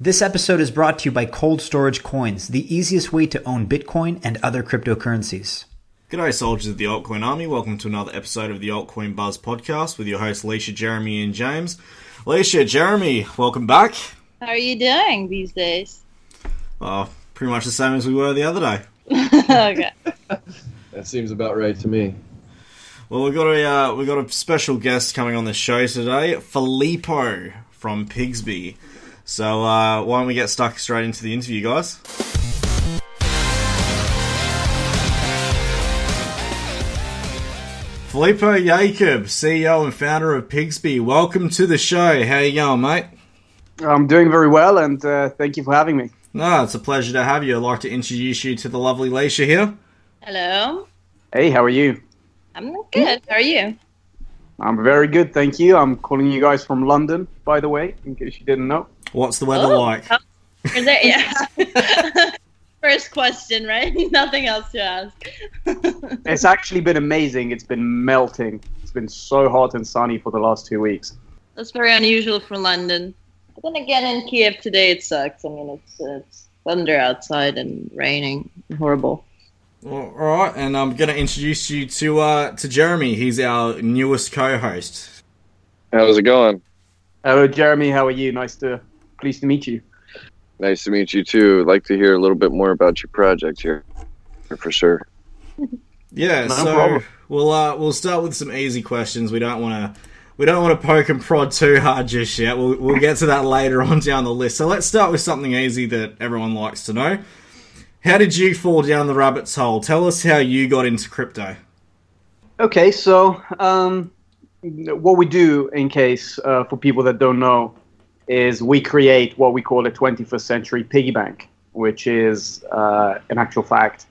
This episode is brought to you by Cold Storage Coins, the easiest way to own Bitcoin and other cryptocurrencies. G'day, soldiers of the Altcoin Army. Welcome to another episode of the Altcoin Buzz podcast with your hosts, Leisha, Jeremy, and James. Leisha, Jeremy, welcome back. How are you doing these days? Well, pretty much the same as we were the other day. okay. That seems about right to me. Well, we've got a uh, we've got a special guest coming on the show today, Filippo from Pigzbe. So uh, why don't we get stuck straight into the interview, guys? Filippo Yacob, CEO and founder of Pigzbe. Welcome to the show. How you going, mate? I'm doing very well, and uh, thank you for having me. No, it's a pleasure to have you. I'd like to introduce you to the lovely Leisha here. Hello. Hey, how are you? I'm good. Hmm? How are you? I'm very good, thank you. I'm calling you guys from London, by the way, in case you didn't know. What's the weather Oh, like? Is there, yeah. First question, right? Nothing else to ask. It's actually been amazing. It's been melting. It's been so hot and sunny for the last two weeks. That's very unusual for London. But then again, in Kiev today, it sucks. I mean, it's it's thunder outside and raining. Horrible. All right, and I'm going to introduce you to uh, to Jeremy. He's our newest co-host. How's it going? Hello, Jeremy. How are you? Nice to, pleased to meet you. Nice to meet you too. I'd like to hear a little bit more about your project here, for sure. Yeah, No so problem. we'll uh, we'll start with some easy questions. We don't want to we don't want to poke and prod too hard just yet. We'll we'll get to that later on down the list. So let's start with something easy that everyone likes to know. How did you fall down the rabbit's hole? Tell us how you got into crypto. Okay, so um, what we do, in case uh, for people that don't know, is we create what we call a 21st century piggy bank, which is, uh, in actual fact,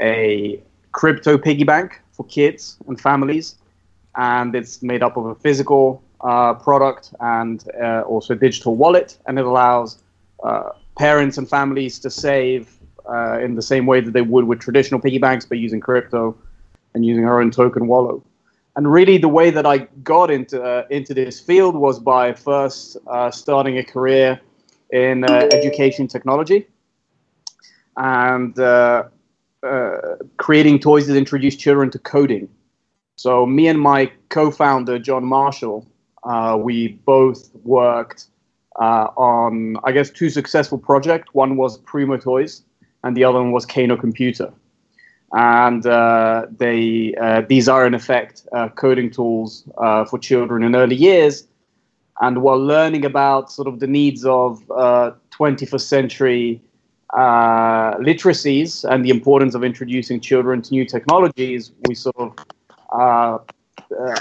a crypto piggy bank for kids and families. And it's made up of a physical uh, product and uh, also a digital wallet, and it allows uh, parents and families to save uh, in the same way that they would with traditional piggy banks, but using crypto and using our own token wallet. And really, the way that I got into uh, into this field was by first uh, starting a career in uh, education technology and uh, creating toys that introduce children to coding. So, me and my co-founder John Marshall, we both worked uh, on, I guess, two successful projects. One was Primo Toys, and the other one was Kano Computer and uh, they uh, these are in effect uh, coding tools uh, for children in early years. And while learning about sort of the needs of 21st century uh, literacies and the importance of introducing children to new technologies, we sort of, uh,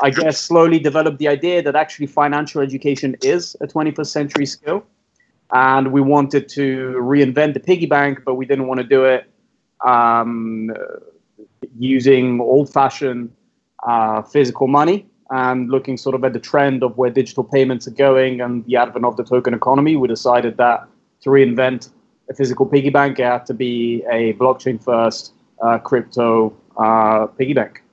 I guess, slowly developed the idea that actually financial education is a 21st century skill. And we wanted to reinvent the piggy bank, but we didn't want to do it um, using old-fashioned uh, physical money and looking sort of at the trend of where digital payments are going and the advent of the token economy, we decided that to reinvent a physical piggy bank, it had to be a blockchain-first uh, crypto uh, piggy bank.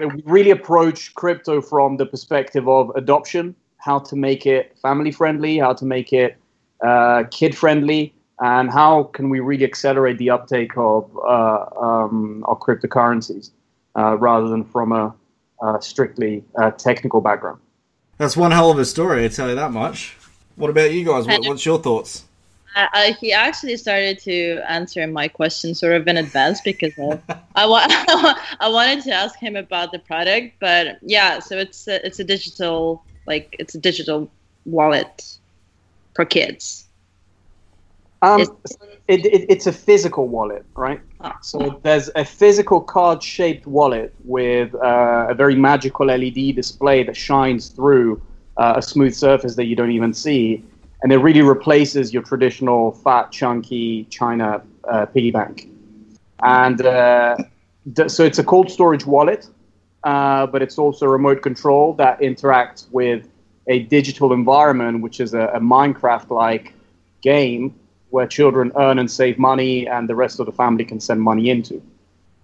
We really approach crypto from the perspective of adoption, how to make it family-friendly, how to make it uh, kid-friendly, and how can we really accelerate the uptake of uh, um, of cryptocurrencies uh, rather than from a, a strictly uh, technical background. That's one hell of a story, I tell you that much. What about you guys? What, what's your thoughts? I, I, he actually started to answer my question sort of in advance because I, I, wa- I wanted to ask him about the product, but yeah, so it's a, it's a digital like it's a digital wallet for kids. Um, it, it, it's a physical wallet, right? Ah. So there's a physical card-shaped wallet with uh, a very magical LED display that shines through uh, a smooth surface that you don't even see, and it really replaces your traditional fat, chunky China uh, piggy bank. And uh, th- so it's a cold storage wallet, uh, but it's also remote control that interacts with a digital environment, which is a, a Minecraft-like game where children earn and save money and the rest of the family can send money into.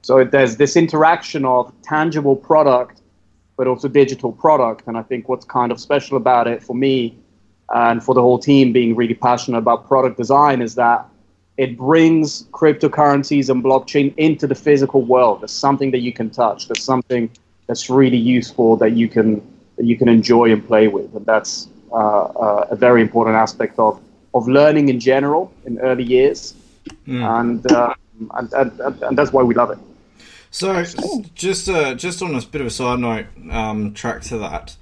So there's this interaction of tangible product but also digital product. And I think what's kind of special about it for me and for the whole team being really passionate about product design is that it brings cryptocurrencies and blockchain into the physical world. There's something that you can touch. There's something that's really useful that you can that you can enjoy and play with, and that's uh, uh, a very important aspect of of learning in general in early years, mm. and, uh, and, and, and that's why we love it. So, just uh, just on a bit of a side note, um, track to that,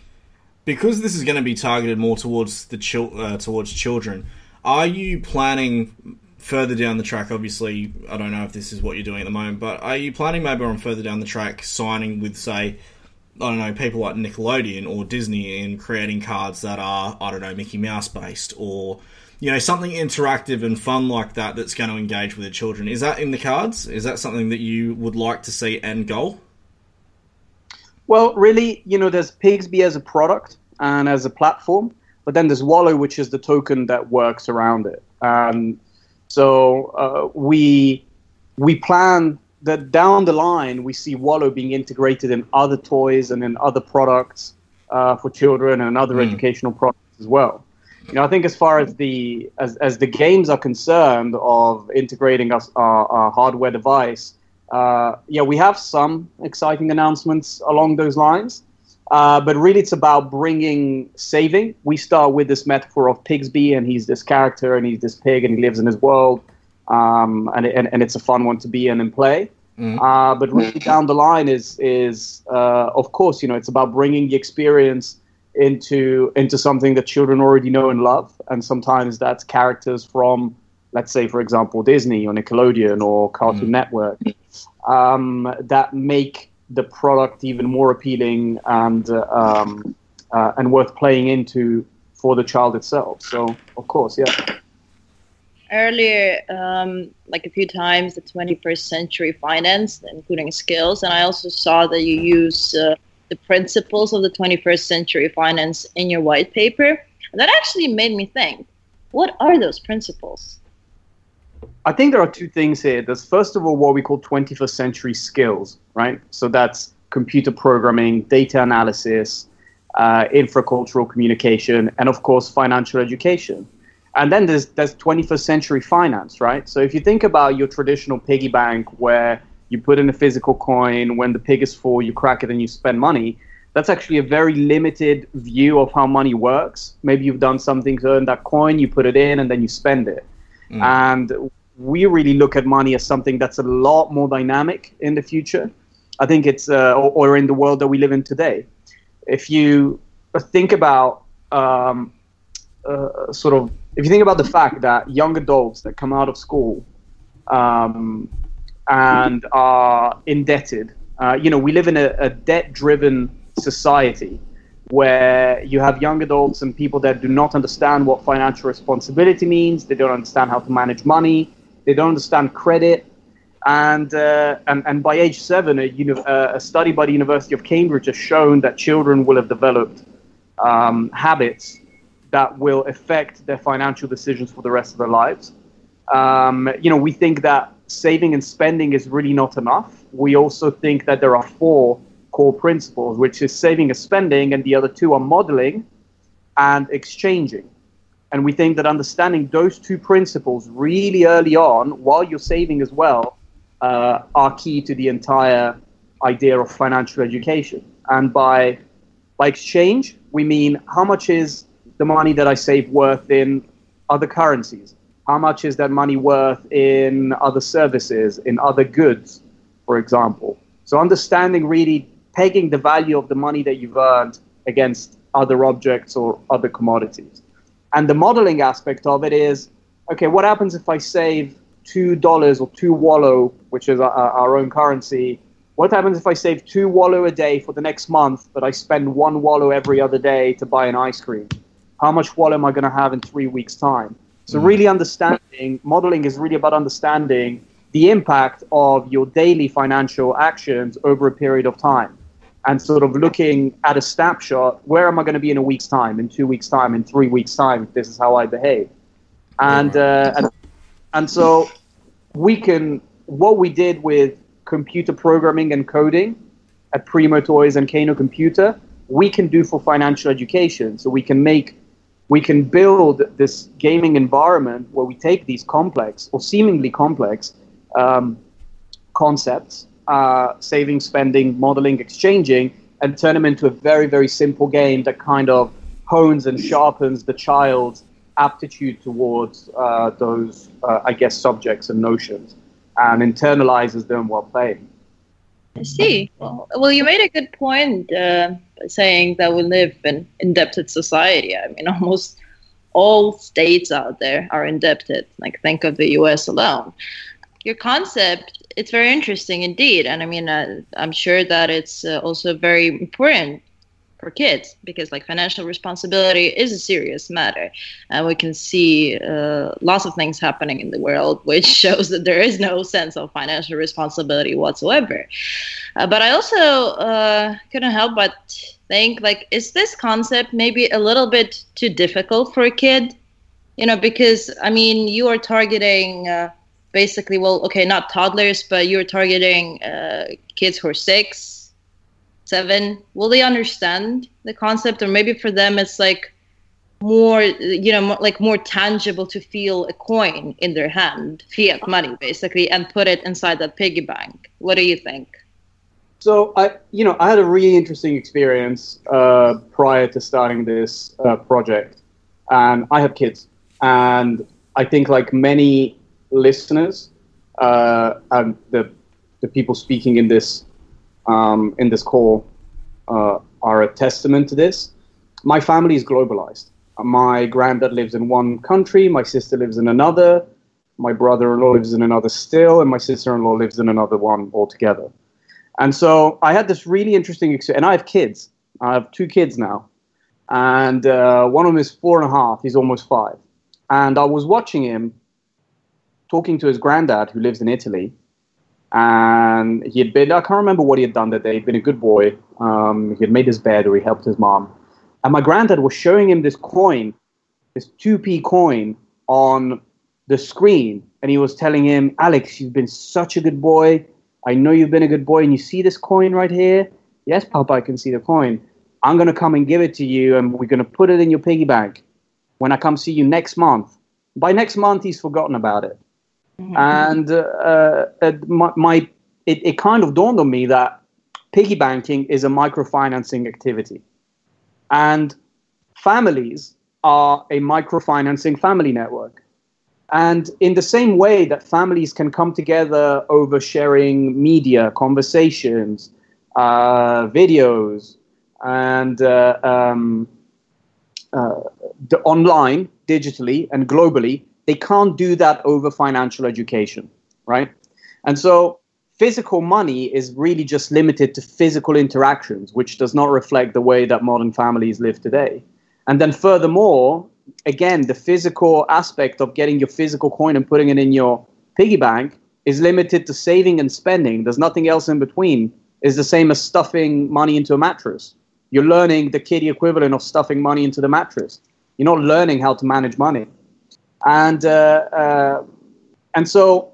because this is going to be targeted more towards the chil- uh, towards children. Are you planning further down the track? Obviously, I don't know if this is what you're doing at the moment, but are you planning maybe on further down the track signing with, say, I don't know, people like Nickelodeon or Disney in creating cards that are I don't know Mickey Mouse based or you know something interactive and fun like that that's going to engage with the children. Is that in the cards? Is that something that you would like to see end goal? Well really you know there's Pigzbe as a product and as a platform but then there's Wollo which is the token that works around it. And so uh, we we plan that down the line we see Wollo being integrated in other toys and in other products uh, for children and other mm. educational products as well you know, I think as far as the as, as the games are concerned of integrating us our, our hardware device, uh, yeah, we have some exciting announcements along those lines. Uh, but really, it's about bringing saving. We start with this metaphor of Pigzbe, and he's this character, and he's this pig, and he lives in his world, um, and, and and it's a fun one to be in and play. Mm-hmm. Uh, but really, down the line is is uh, of course, you know, it's about bringing the experience into into something that children already know and love, and sometimes that's characters from, let's say, for example, Disney or Nickelodeon or Cartoon mm. Network, um, that make the product even more appealing and um, uh, and worth playing into for the child itself. So, of course, yeah. Earlier, um, like a few times, the 21st century finance, including skills, and I also saw that you use. Uh, the principles of the 21st century finance in your white paper. And that actually made me think what are those principles? I think there are two things here. There's first of all what we call 21st century skills, right? So that's computer programming, data analysis, uh, intercultural communication, and of course financial education. And then there's there's 21st century finance, right? So if you think about your traditional piggy bank where you put in a physical coin. When the pig is full, you crack it and you spend money. That's actually a very limited view of how money works. Maybe you've done something to earn that coin, you put it in, and then you spend it. Mm. And we really look at money as something that's a lot more dynamic in the future. I think it's, uh, or, or, in the world that we live in today. If you think about um, uh, sort of, if you think about the fact that young adults that come out of school um, and are indebted. Uh, you know, we live in a, a debt driven society where you have young adults and people that do not understand what financial responsibility means, they don't understand how to manage money, they don't understand credit. And, uh, and, and by age seven, a, you know, a study by the University of Cambridge has shown that children will have developed um, habits that will affect their financial decisions for the rest of their lives. Um, you know, we think that saving and spending is really not enough. We also think that there are four core principles, which is saving and spending, and the other two are modeling and exchanging. And we think that understanding those two principles really early on, while you're saving as well, uh, are key to the entire idea of financial education. And by by exchange, we mean how much is the money that I save worth in other currencies? How much is that money worth in other services, in other goods, for example? So understanding really pegging the value of the money that you've earned against other objects or other commodities. And the modeling aspect of it is okay, what happens if I save $2 or two Wollo, which is our, own currency? What happens if I save two Wollo a day for the next month, but I spend one Wollo every other day to buy an ice cream? How much Wollo am I going to have in three weeks' time? So, really understanding modeling is really about understanding the impact of your daily financial actions over a period of time and sort of looking at a snapshot where am I going to be in a week's time, in two weeks' time, in three weeks' time, if this is how I behave. And, uh, and, and so we can, what we did with computer programming and coding at Primo Toys and Kano Computer, we can do for financial education. So we can make, we can build this gaming environment where we take these complex or seemingly complex um, concepts, uh, saving, spending, modeling, exchanging, and turn them into a very, very simple game that kind of hones and sharpens the child's aptitude towards uh, those, uh, I guess, subjects and notions and internalizes them while playing. I see. Well, well you made a good point uh, saying that we live in indebted society. I mean, almost all states out there are indebted. Like, think of the U.S. alone. Your concept, it's very interesting indeed, and I mean, uh, I'm sure that it's uh, also very important for kids because like financial responsibility is a serious matter. And we can see uh, lots of things happening in the world which shows that there is no sense of financial responsibility whatsoever. Uh, but i also uh, couldn't help but think like is this concept maybe a little bit too difficult for a kid? You know because i mean you are targeting uh, basically well okay not toddlers but you're targeting uh, kids who are six seven will they understand the concept? Or maybe for them it's like more you know more, like more tangible to feel a coin in their hand fiat money basically and put it inside that piggy bank. What do you think? So i you know i had a really interesting experience uh, prior to starting this uh, project. And i have kids. And i think like many listeners uh, and the the people speaking in this um, in this call uh, are a testament to this. My family is globalized. My granddad lives in one country, my sister lives in another, my brother in law lives in another still, and my sister in law lives in another one altogether. And so I had this really interesting experience, and I have kids. I have two kids now. And uh, one of them is four and a half, he's almost five. And I was watching him talking to his granddad, who lives in Italy, and he had been I can't remember what he had done that day. He'd been a good boy. Um, he had made his bed or he helped his mom. And my granddad was showing him this coin, this 2p coin on the screen. And he was telling him, Alex, you've been such a good boy. I know you've been a good boy. And you see this coin right here? Yes, Papa, I can see the coin. I'm going to come and give it to you and we're going to put it in your piggy bank when I come see you next month. By next month, he's forgotten about it. Mm-hmm. And uh, uh, my, my it, it kind of dawned on me that piggy banking is a microfinancing activity. And families are a microfinancing family network. And in the same way that families can come together over sharing media, conversations, uh, videos, and uh, um, uh, the online, digitally, and globally, they can't do that over financial education, right? And so physical money is really just limited to physical interactions, which does not reflect the way that modern families live today. And then furthermore, again, the physical aspect of getting your physical coin and putting it in your piggy bank is limited to saving and spending. There's nothing else in between. Is the same as stuffing money into a mattress. You're learning the kiddie equivalent of stuffing money into the mattress. You're not learning how to manage money and uh, uh, and so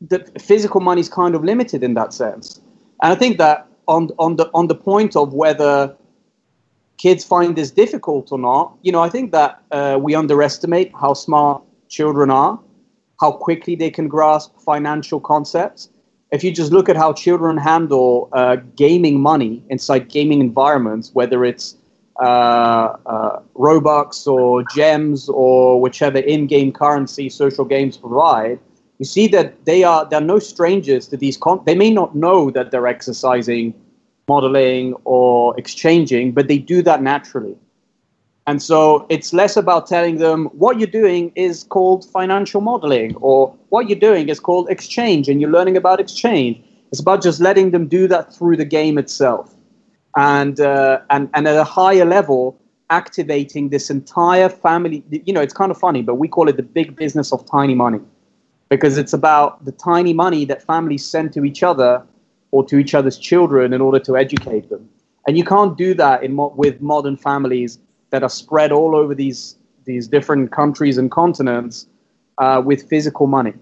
the physical money is kind of limited in that sense. And I think that on on the on the point of whether kids find this difficult or not, you know, I think that uh, we underestimate how smart children are, how quickly they can grasp financial concepts. If you just look at how children handle uh, gaming money inside gaming environments, whether it's Uh, uh, Robux or gems or whichever in-game currency social games provide, you see that they are they're no strangers to these. Con- they may not know that they're exercising, modeling or exchanging, but they do that naturally. And so it's less about telling them what you're doing is called financial modeling or what you're doing is called exchange and you're learning about exchange. It's about just letting them do that through the game itself and uh, and and at a higher level activating this entire family you know it's kind of funny but we call it the big business of tiny money. Because it's about the tiny money that families send to each other or to each other's children in order to educate them. And you can't do that in mo- with modern families that are spread all over these these different countries and continents uh, with physical money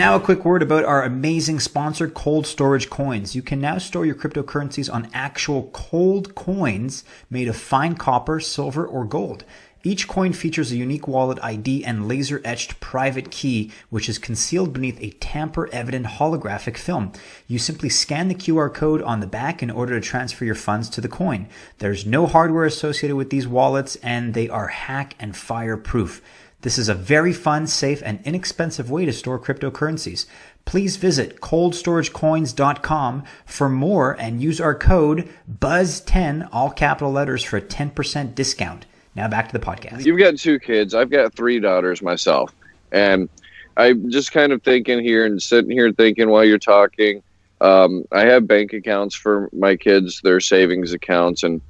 Now, a quick word about our amazing sponsor, Cold Storage Coins. You can now store your cryptocurrencies on actual cold coins made of fine copper, silver, or gold. Each coin features a unique wallet ID and laser etched private key, which is concealed beneath a tamper evident holographic film. You simply scan the QR code on the back in order to transfer your funds to the coin. There's no hardware associated with these wallets, and they are hack and fire proof. This is a very fun, safe, and inexpensive way to store cryptocurrencies. Please visit coldstoragecoins.com for more and use our code BUZZ10, all capital letters, for a 10% discount. Now back to the podcast. You've got two kids. I've got three daughters myself. And I'm just kind of thinking here and sitting here thinking while you're talking. Um, I have bank accounts for my kids, their savings accounts, and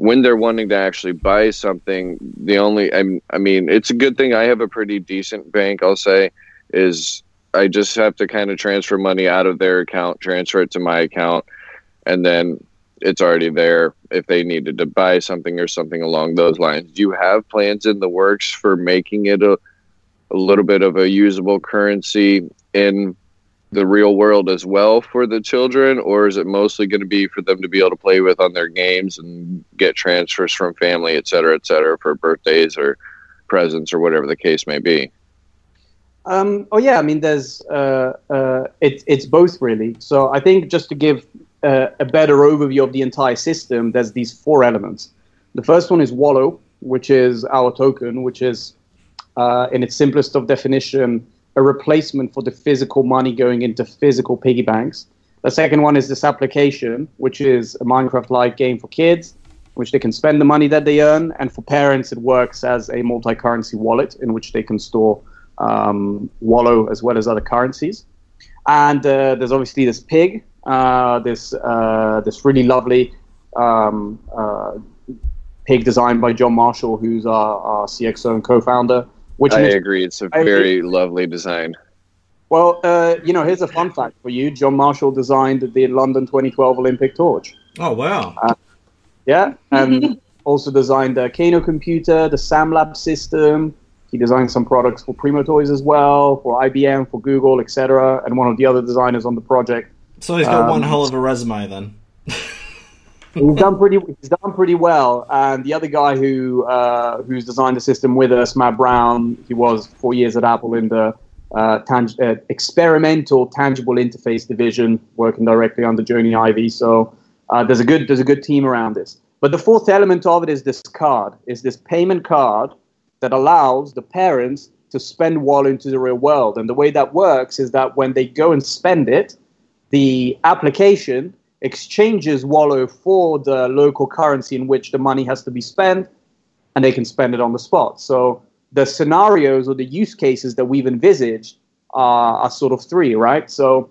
when they're wanting to actually buy something, the only I, I mean, it's a good thing I have a pretty decent bank. I'll say is I just have to kind of transfer money out of their account, transfer it to my account, and then it's already there if they needed to buy something or something along those lines. Do you have plans in the works for making it a, a little bit of a usable currency in the real world as well for the children, or is it mostly going to be for them to be able to play with on their games and get transfers from family, et cetera, et cetera, for birthdays or presents or whatever the case may be? Um, oh yeah, I mean, there's uh, uh, it, it's both really. So I think just to give uh, a better overview of the entire system, there's these four elements. The first one is Wollo, which is our token, which is uh, in its simplest of definition a replacement for the physical money going into physical piggy banks. The second one is this application, which is a Minecraft-like game for kids, which they can spend the money that they earn, and for parents, it works as a multi-currency wallet in which they can store um, Wollo as well as other currencies. And uh, there's obviously this pig, uh, this uh, this really lovely um, uh, pig designed by John Marshall, who's our, our CXO and co-founder. Which I agree. It's a very I, lovely design. Well, uh, you know, here's a fun fact for you. John Marshall designed the London 2012 Olympic torch. Oh, wow. Uh, yeah, and also designed the Kano computer, the SamLab system. He designed some products for Primo Toys as well, for IBM, for Google, etc. And one of the other designers on the project. So he's got um, one hell of a resume then. He's done pretty. He's done pretty well. And the other guy who uh, who's designed the system with us, Matt Brown, he was four years at Apple in the uh, tang- uh, experimental tangible interface division, working directly under Jony Ive. So uh, there's a good there's a good team around this. But the fourth element of it is this card, is this payment card that allows the parents to spend Wollo into the real world. And the way that works is that when they go and spend it, the application exchanges Wollo for the local currency in which the money has to be spent, and they can spend it on the spot. So the scenarios or the use cases that we've envisaged are, are sort of three, right? So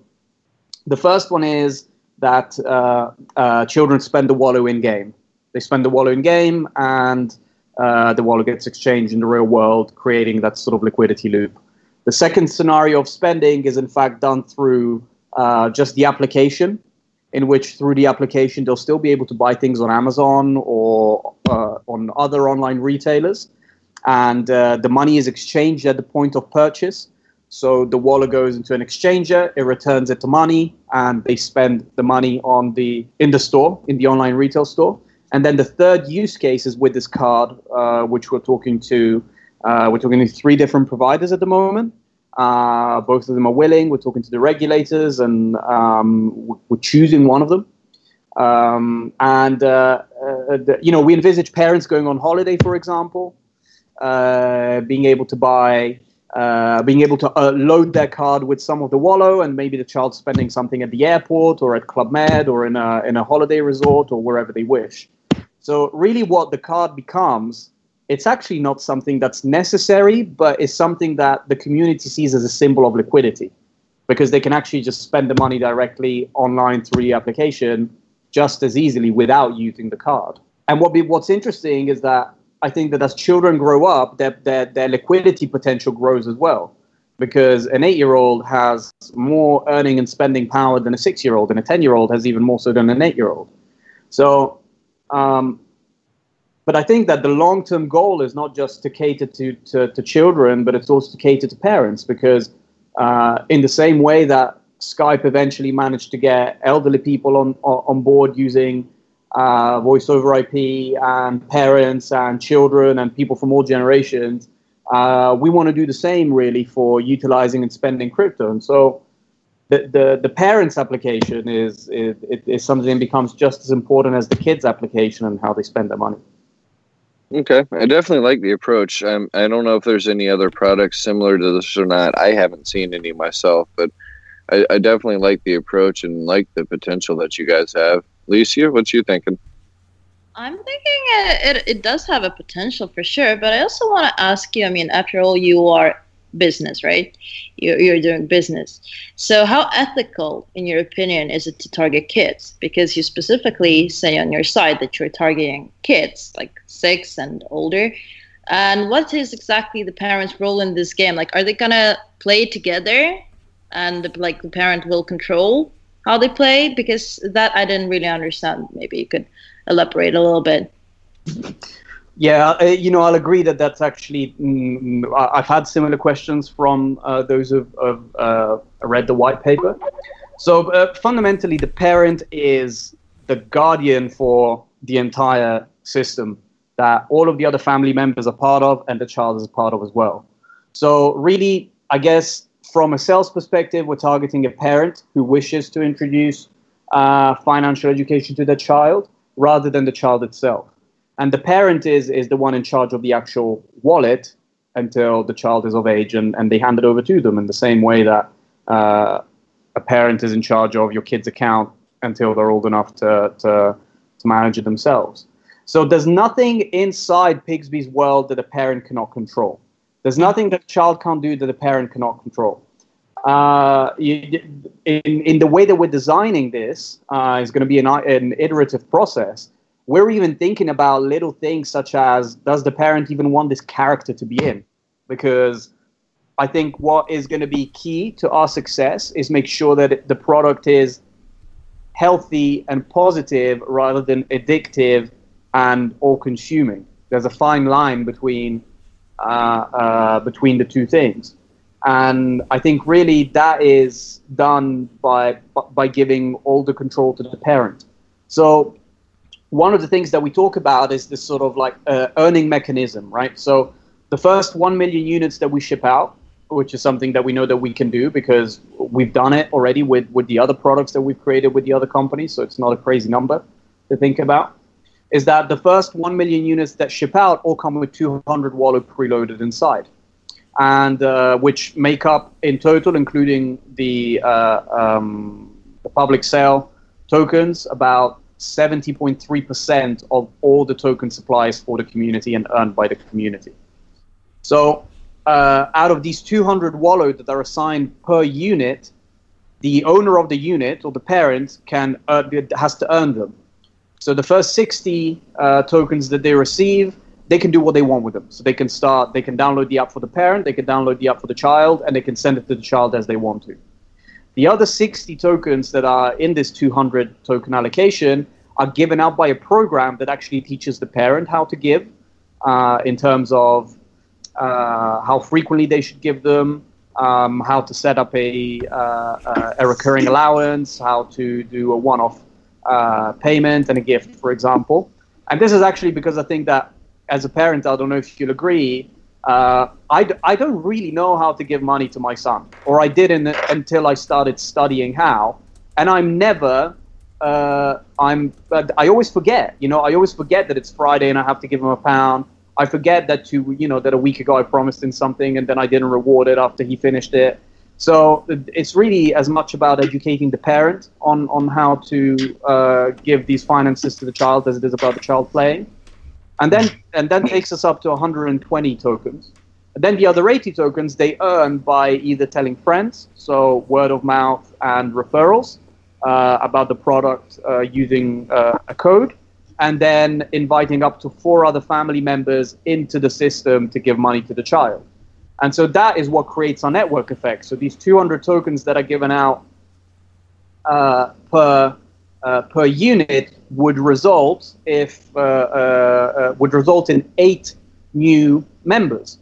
the first one is that uh, uh, children spend the Wollo in game. They spend the Wollo in game, and uh, the Wollo gets exchanged in the real world, creating that sort of liquidity loop. The second scenario of spending is in fact done through uh, just the application in which through the application they'll still be able to buy things on Amazon or uh, on other online retailers. And uh, the money is exchanged at the point of purchase. So the wallet goes into an exchanger, it returns it to money, and they spend the money on the in the store, in the online retail store. And then the third use case is with this card, uh, which we're talking to. Uh, we're talking to three different providers at the moment. Uh, both of them are willing. We're talking to the regulators, and um, we're choosing one of them. Um, and uh, uh, the, you know, we envisage parents going on holiday, for example, uh, being able to buy, uh, being able to uh, load their card with some of the Wollo, and maybe the child spending something at the airport or at Club Med or in a in a holiday resort or wherever they wish. So really, what the card becomes it's actually not something that's necessary, but it's something that the community sees as a symbol of liquidity because they can actually just spend the money directly online through the application just as easily without using the card. And what be, what's interesting is that I think that as children grow up, their, their, their liquidity potential grows as well. Because an eight year old has more earning and spending power than a six year old, and a 10 year old has even more so than an eight year old. So um, but I think that the long term goal is not just to cater to, to, to, children, but it's also to cater to parents because Uh, in the same way that Skype eventually managed to get elderly people on on board using uh, voice over IP and parents and children and people from all generations. Uh, we want to do the same really for utilizing and spending crypto. And so the, the, the parents application is, is, is something that becomes just as important as the kids application and how they spend their money. Okay, I definitely like the approach. I don't know if there's any other products similar to this or not. I haven't seen any myself, but I, I definitely like the approach and like the potential that you guys have. Leisha, what you thinking? I'm thinking it, it, it does have a potential for sure, but I also want to ask you. I mean, after all, you are business, right? You're, you're doing business. So, how ethical, in your opinion, is it to target kids? Because you specifically say on your side that you're targeting kids, like six and older. And what is exactly the parents' role in this game? Like, are they gonna play together, and like the parent will control how they play? Because that I didn't really understand. Maybe you could elaborate a little bit. Yeah, uh, you know, I'll agree that that's actually. Mm, I've had similar questions from uh, those who've, who've uh, read the white paper. So uh, fundamentally, the parent is the guardian for the entire system that all of the other family members are part of, and the child is part of as well. So really, I guess from a sales perspective, we're targeting a parent who wishes to introduce uh, financial education to their child rather than the child itself and the parent is is the one in charge of the actual wallet until the child is of age and, and they hand it over to them in the same way that uh, a parent is in charge of your kid's account until they're old enough to, to, to manage it themselves. So there's nothing inside Pigzbe's world that a parent cannot control. There's nothing that a child can't do that a parent cannot control. Uh, in, in the way that we're designing this, uh, is going to be an, an iterative process we're even thinking about little things such as does the parent even want this character to be in? Because I think what is going to be key to our success is make sure that the product is healthy and positive rather than addictive and all consuming. There's a fine line between uh, uh, between the two things, and I think really that is done by by giving all the control to the parent. So one of the things that we talk about is this sort of like uh, earning mechanism, right? So the first 1 million units that we ship out, which is something that we know that we can do because we've done it already with, with the other products that we've created with the other companies, so it's not a crazy number to think about, is that the first 1 million units that ship out all come with 200 Wollo preloaded inside. And uh, which make up in total, including the, uh, um, the public sale tokens, about 70.3% of all the token supplies for the community and earned by the community. So, uh, out of these 200 Wollo that are assigned per unit, the owner of the unit or the parent can uh, has to earn them. So the first 60 uh, tokens that they receive, they can do what they want with them. So they can start, they can download the app for the parent, they can download the app for the child, and they can send it to the child as they want to. The other 60 tokens that are in this 200 token allocation are given out by a program that actually teaches the parent how to give uh, in terms of uh, how frequently they should give them, um, how to set up a, uh, a recurring allowance, how to do a one off uh, payment and a gift, for example. And this is actually because I think that as a parent, I don't know if you'll agree, uh, I d- I don't really know how to give money to my son, or I didn't until I started studying how. And I'm never, uh, I'm, I always forget, you know, I always forget that it's Friday and I have to give him a pound. I forget that to, you know, that a week ago I promised him something and then I didn't reward it after he finished it. So it's really as much about educating the parent on, on how to uh, give these finances to the child as it is about the child playing and then and then takes us up to 120 tokens. And then the other 80 tokens they earn by either telling friends, so word of mouth and referrals uh, about the product uh, using uh, a code, and then inviting up to four other family members into the system to give money to the child. And so that is what creates our network effect. So these 200 tokens that are given out uh, per uh, per unit would result if uh, uh, uh, would result in eight new members.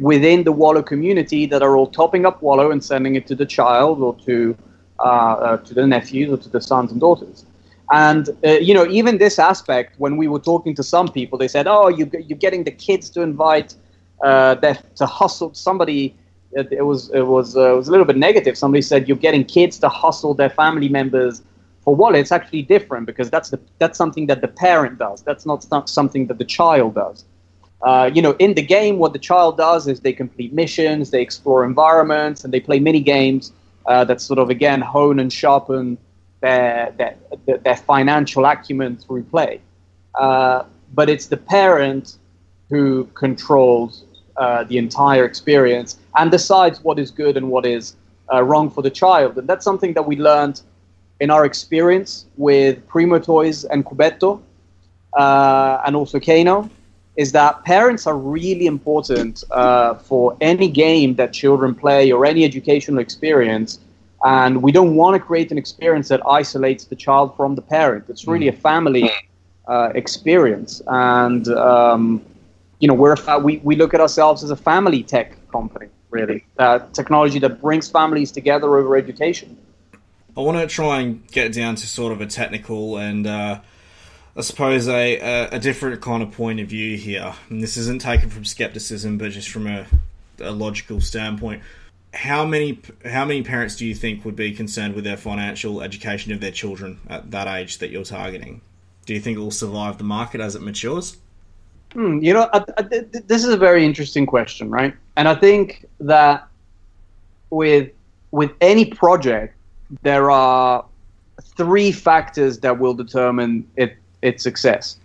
within the Wollo community that are all topping up Wollo and sending it to the child or to to the nephews or to the sons and daughters. And uh, you know, even this aspect, when we were talking to some people, they said, "Oh, you, you're getting the kids to invite uh, their, to hustle somebody." It was it was uh, it was a little bit negative. Somebody said you're getting kids to hustle their family members for Wollo. It's actually different because that's the that's something that the parent does. That's not, not something that the child does. Uh, you know, in the game, what the child does is they complete missions, they explore environments, and they play mini games uh, that sort of again hone and sharpen their their, their financial acumen through play. Uh, but it's the parent who controls uh, the entire experience and decides what is good and what is uh, wrong for the child. And that's something that we learned in our experience with Primo Toys and Cubetto, uh, and also Kano, is that parents are really important uh, for any game that children play or any educational experience. And we don't want to create an experience that isolates the child from the parent. It's really a family uh, experience. And, um, you know, we're, we, we look at ourselves as a family tech company, really. Uh, technology that brings families together over education. I want to try and get down to sort of a technical and uh, I suppose a, a, a, different kind of point of view here. And this isn't taken from skepticism, but just from a, a logical standpoint. How many how many parents do you think would be concerned with their financial education of their children at that age that you're targeting? Do you think it will survive the market as it matures? Hmm, you know, I, I, this is a very interesting question, right? And I think that with with any project there are three factors that will determine it, its success.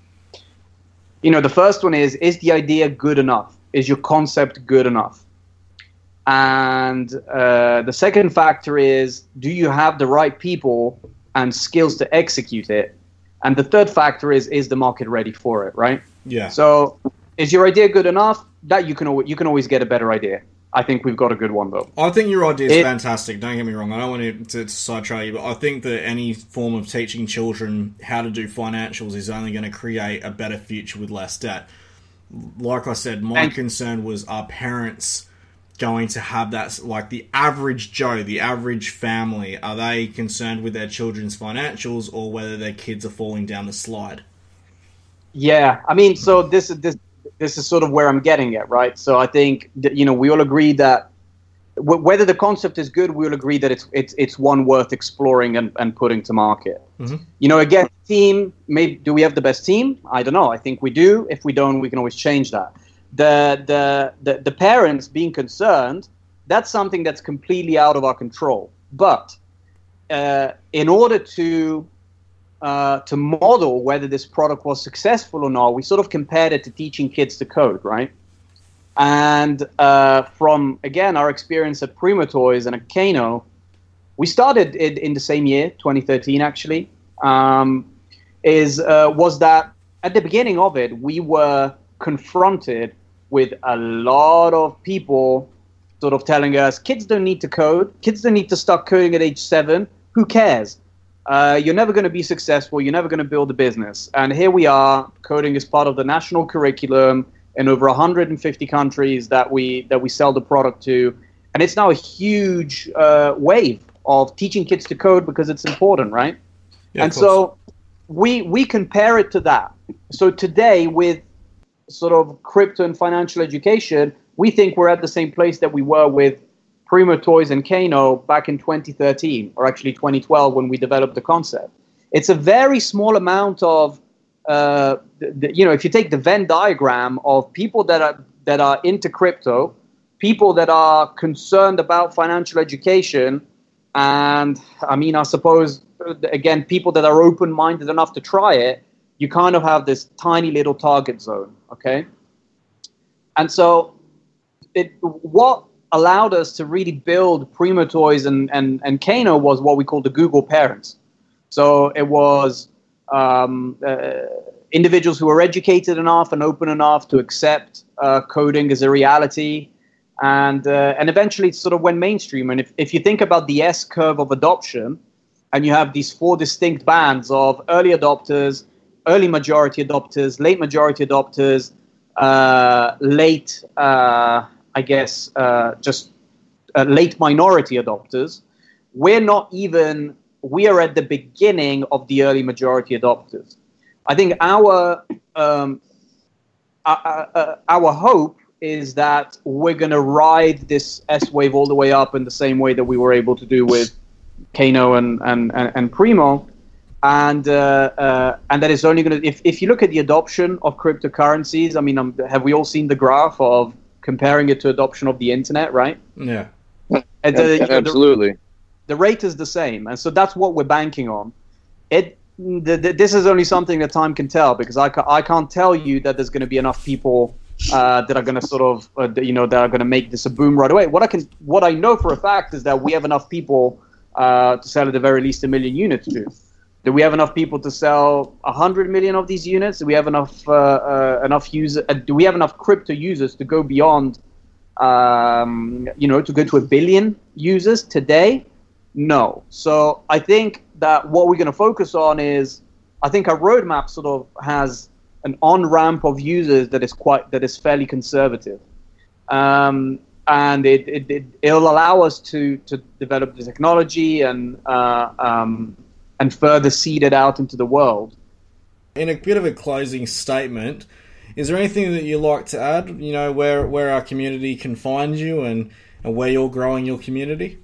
You know, the first one is is the idea good enough? Is your concept good enough? And uh, the second factor is do you have the right people and skills to execute it? And the third factor is is the market ready for it, right? Yeah. So is your idea good enough? That you can you can always get a better idea. I think we've got a good one though. I think your idea is it, fantastic. Don't get me wrong. I don't want to, to, to sidetrack you, but I think that any form of teaching children how to do financials is only going to create a better future with less debt. Like I said, my and, concern was are parents going to have that like the average Joe, the average family, are they concerned with their children's financials or whether their kids are falling down the slide? Yeah, I mean, so this is this this is sort of where I'm getting at, right? So I think that, you know we all agree that w- whether the concept is good, we all agree that it's it's it's one worth exploring and, and putting to market. Mm-hmm. You know, again, team. Maybe do we have the best team? I don't know. I think we do. If we don't, we can always change that. The the the, the parents being concerned, that's something that's completely out of our control. But uh, in order to uh, to model whether this product was successful or not, we sort of compared it to teaching kids to code, right? And uh, from again our experience at Primo Toys and at Kano, we started it in the same year, 2013, actually. Um, is uh, was that at the beginning of it, we were confronted with a lot of people sort of telling us kids don't need to code, kids don't need to start coding at age seven. Who cares? Uh, you're never going to be successful. You're never going to build a business. And here we are, coding is part of the national curriculum in over 150 countries that we that we sell the product to, and it's now a huge uh, wave of teaching kids to code because it's important, right? Yeah, and so we we compare it to that. So today, with sort of crypto and financial education, we think we're at the same place that we were with Primo Toys and Kano back in 2013, or actually 2012 when we developed the concept. It's a very small amount of, uh, the, the, you know, if you take the Venn diagram of people that are that are into crypto, people that are concerned about financial education, and I mean, I suppose again, people that are open-minded enough to try it, you kind of have this tiny little target zone, okay? And so, it, what allowed us to really build Primo Toys and, and, and Kano was what we call the Google parents. So it was um, uh, individuals who were educated enough and open enough to accept uh, coding as a reality. And, uh, and eventually it sort of went mainstream. And if, if you think about the S curve of adoption, and you have these four distinct bands of early adopters, early majority adopters, late majority adopters, uh, late uh, I guess, uh, just uh, late minority adopters. We're not even, we are at the beginning of the early majority adopters. I think our, um, uh, uh, uh our hope is that we're going to ride this S wave all the way up in the same way that we were able to do with Kano and, and, and, and Primo. And uh, uh, and that is only going to if, if you look at the adoption of cryptocurrencies. I mean, um, have we all seen the graph of comparing it to adoption of the internet? Right. Yeah. And, uh, you know, the- Absolutely. the rate is the same, and so that's what we're banking on. It the, the, this is only something that time can tell because I, ca- I can't tell you that there's going to be enough people uh, that are going to sort of uh, you know that are going to make this a boom right away. What I can what I know for a fact is that we have enough people uh, to sell at the very least a million units to. Do we have enough people to sell a hundred million of these units? Do we have enough uh, uh, enough user? Uh, do we have enough crypto users to go beyond? Um, you know, to go to a billion users today? No. So I think that what we're going to focus on is, I think our roadmap sort of has an on ramp of users that is quite that is fairly conservative, um, and it, it, it it'll allow us to to develop the technology and uh, um, and further seed it out into the world. In a bit of a closing statement, is there anything that you'd like to add? You know, where where our community can find you and, and where you're growing your community?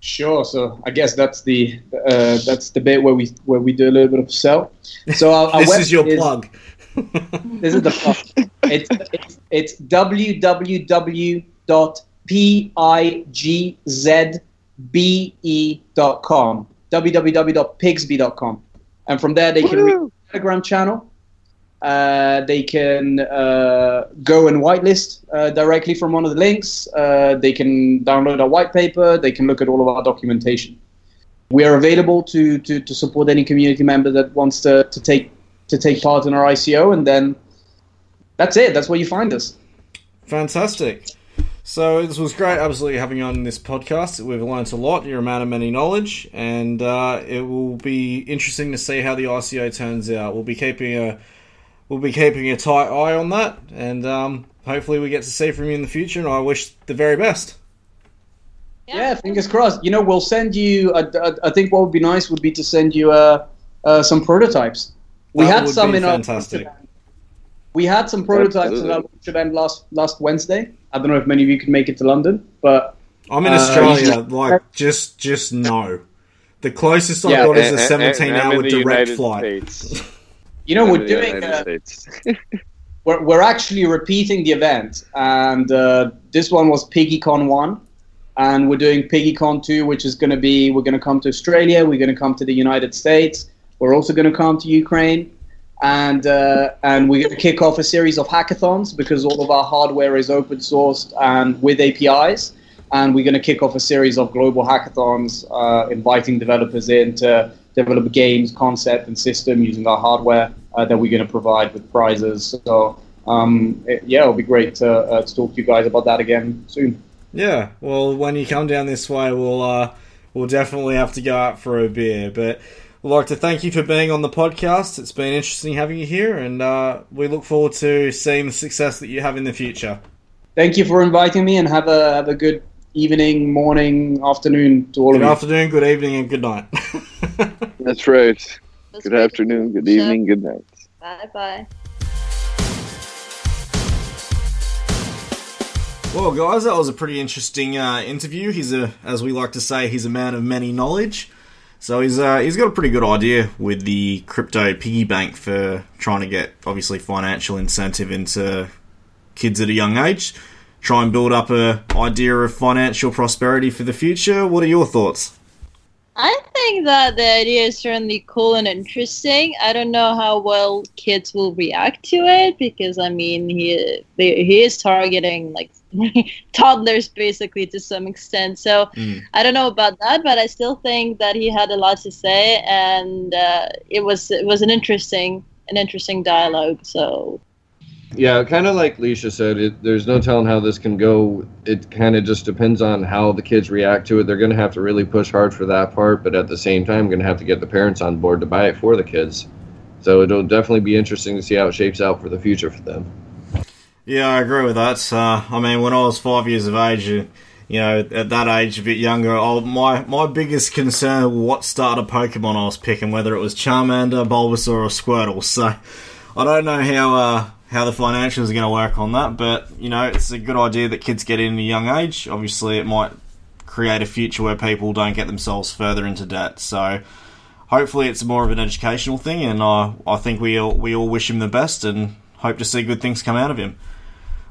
Sure. So I guess that's the uh, that's the bit where we where we do a little bit of sell. So our, our this is your web plug. This is the plug. it's it's, it's www.pigzbe.com www.pigzbe.com and from there they can read the telegram channel uh, they can uh, go and whitelist uh, directly from one of the links. Uh, they can download our white paper. They can look at all of our documentation. We are available to, to, to support any community member that wants to, to take to take part in our ICO, and then that's it. That's where you find us. Fantastic. So this was great, absolutely having you on this podcast. We've learnt a lot. You're a man of many knowledge, and uh, it will be interesting to see how the ICO turns out. We'll be keeping a we'll be keeping a tight eye on that, and um, hopefully we get to see from you in the future. And I wish the very best. Yeah, fingers crossed. You know, we'll send you. I, I, I think what would be nice would be to send you uh, uh, some prototypes. We That had would some be in our fantastic. We had some prototypes in our launch event last last Wednesday. I don't know if many of you can make it to London, but I'm in Uh, Australia. Like, just just no. The closest I Yeah, got is a 17-hour direct United flight. States. you know we're doing. Uh, we're, we're actually repeating the event, and uh, this one was PiggyCon one, and we're doing PiggyCon two, which is going to be we're going to come to Australia, we're going to come to the United States, we're also going to come to Ukraine, and uh, and we're going to kick off a series of hackathons because all of our hardware is open sourced and with APIs. And we're going to kick off a series of global hackathons, uh, inviting developers in to develop games, concept, and system using our hardware uh, that we're going to provide with prizes. So, um, it- yeah, it'll be great to, uh, to talk to you guys about that again soon. Yeah, well, when you come down this way, we'll uh, we'll definitely have to go out for a beer. But we'd like to thank you for being on the podcast. It's been interesting having you here, and uh, we look forward to seeing the success that you have in the future. Thank you for inviting me, and have a have a good evening, morning, afternoon to all Good of you. Good afternoon, good evening, and good night. That's right. That's Good great. afternoon, good evening, good night. Bye bye. Well, guys, that was a pretty interesting uh, interview. He's a, as we like to say, he's a man of many knowledge. So he's uh, he's got a pretty good idea with the crypto piggy bank for trying to get obviously financial incentive into kids at a young age. Try and build up a idea of financial prosperity for the future. What are your thoughts? I think that the idea is certainly cool and interesting. I don't know how well kids will react to it because I mean he he is targeting like toddlers basically to some extent. So Mm. I don't know about that, but I still think that he had a lot to say, and uh, it was it was an interesting an interesting dialogue. So Yeah, kind of like Leisha said, it, there's no telling how this can go. It kind of just depends on how the kids react to it. They're going to have to really push hard for that part, but at the same time, going to have to get the parents on board to buy it for the kids. So it'll definitely be interesting to see how it shapes out for the future for them. Yeah, I agree with that. Uh, I mean, when I was five years of age, uh, you know, at that age, a bit younger, I, my my biggest concern what starter Pokemon I was picking, whether it was Charmander, Bulbasaur, or Squirtle. So I don't know how uh, how the financials are going to work on that, but you know, it's a good idea that kids get in at a young age. Obviously, it might create a future where people don't get themselves further into debt. So hopefully, it's more of an educational thing, and I I think we all we all wish him the best and hope to see good things come out of him.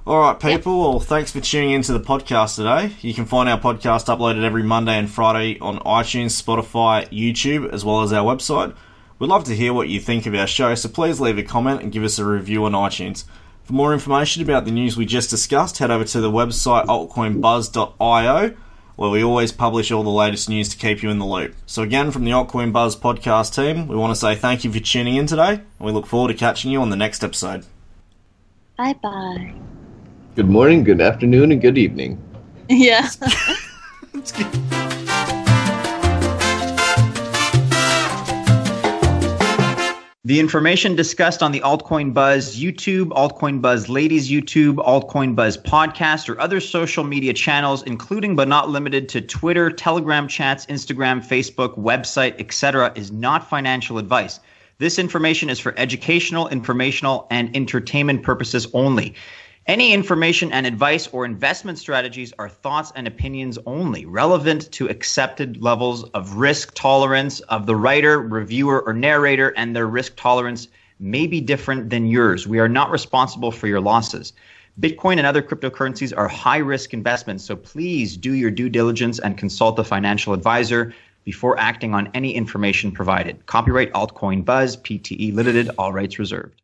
All right, people. Well, thanks for tuning into the podcast today. You can find our podcast uploaded every Monday and Friday on iTunes, Spotify, YouTube, as well as our website. We'd love to hear what you think of our show, so please leave a comment and give us a review on iTunes. For more information about the news we just discussed, head over to the website altcoinbuzz.io, where we always publish all the latest news to keep you in the loop. So, again, from the Altcoin Buzz podcast team, we want to say thank you for tuning in today, and we look forward to catching you on the next episode. Bye bye. Good morning, good afternoon, and good evening. Yeah. The information discussed on the Altcoin Buzz YouTube, Altcoin Buzz Ladies YouTube, Altcoin Buzz podcast, or other social media channels, including but not limited to Twitter, Telegram chats, Instagram, Facebook, website, etc., is not financial advice. This information is for educational, informational, and entertainment purposes only. Any information and advice or investment strategies are thoughts and opinions only, relevant to accepted levels of risk tolerance of the writer, reviewer, or narrator, and their risk tolerance may be different than yours. We are not responsible for your losses. Bitcoin and other cryptocurrencies are high risk investments, so please do your due diligence and consult a financial advisor before acting on any information provided. Copyright Altcoin Buzz, PTE Limited, all rights reserved.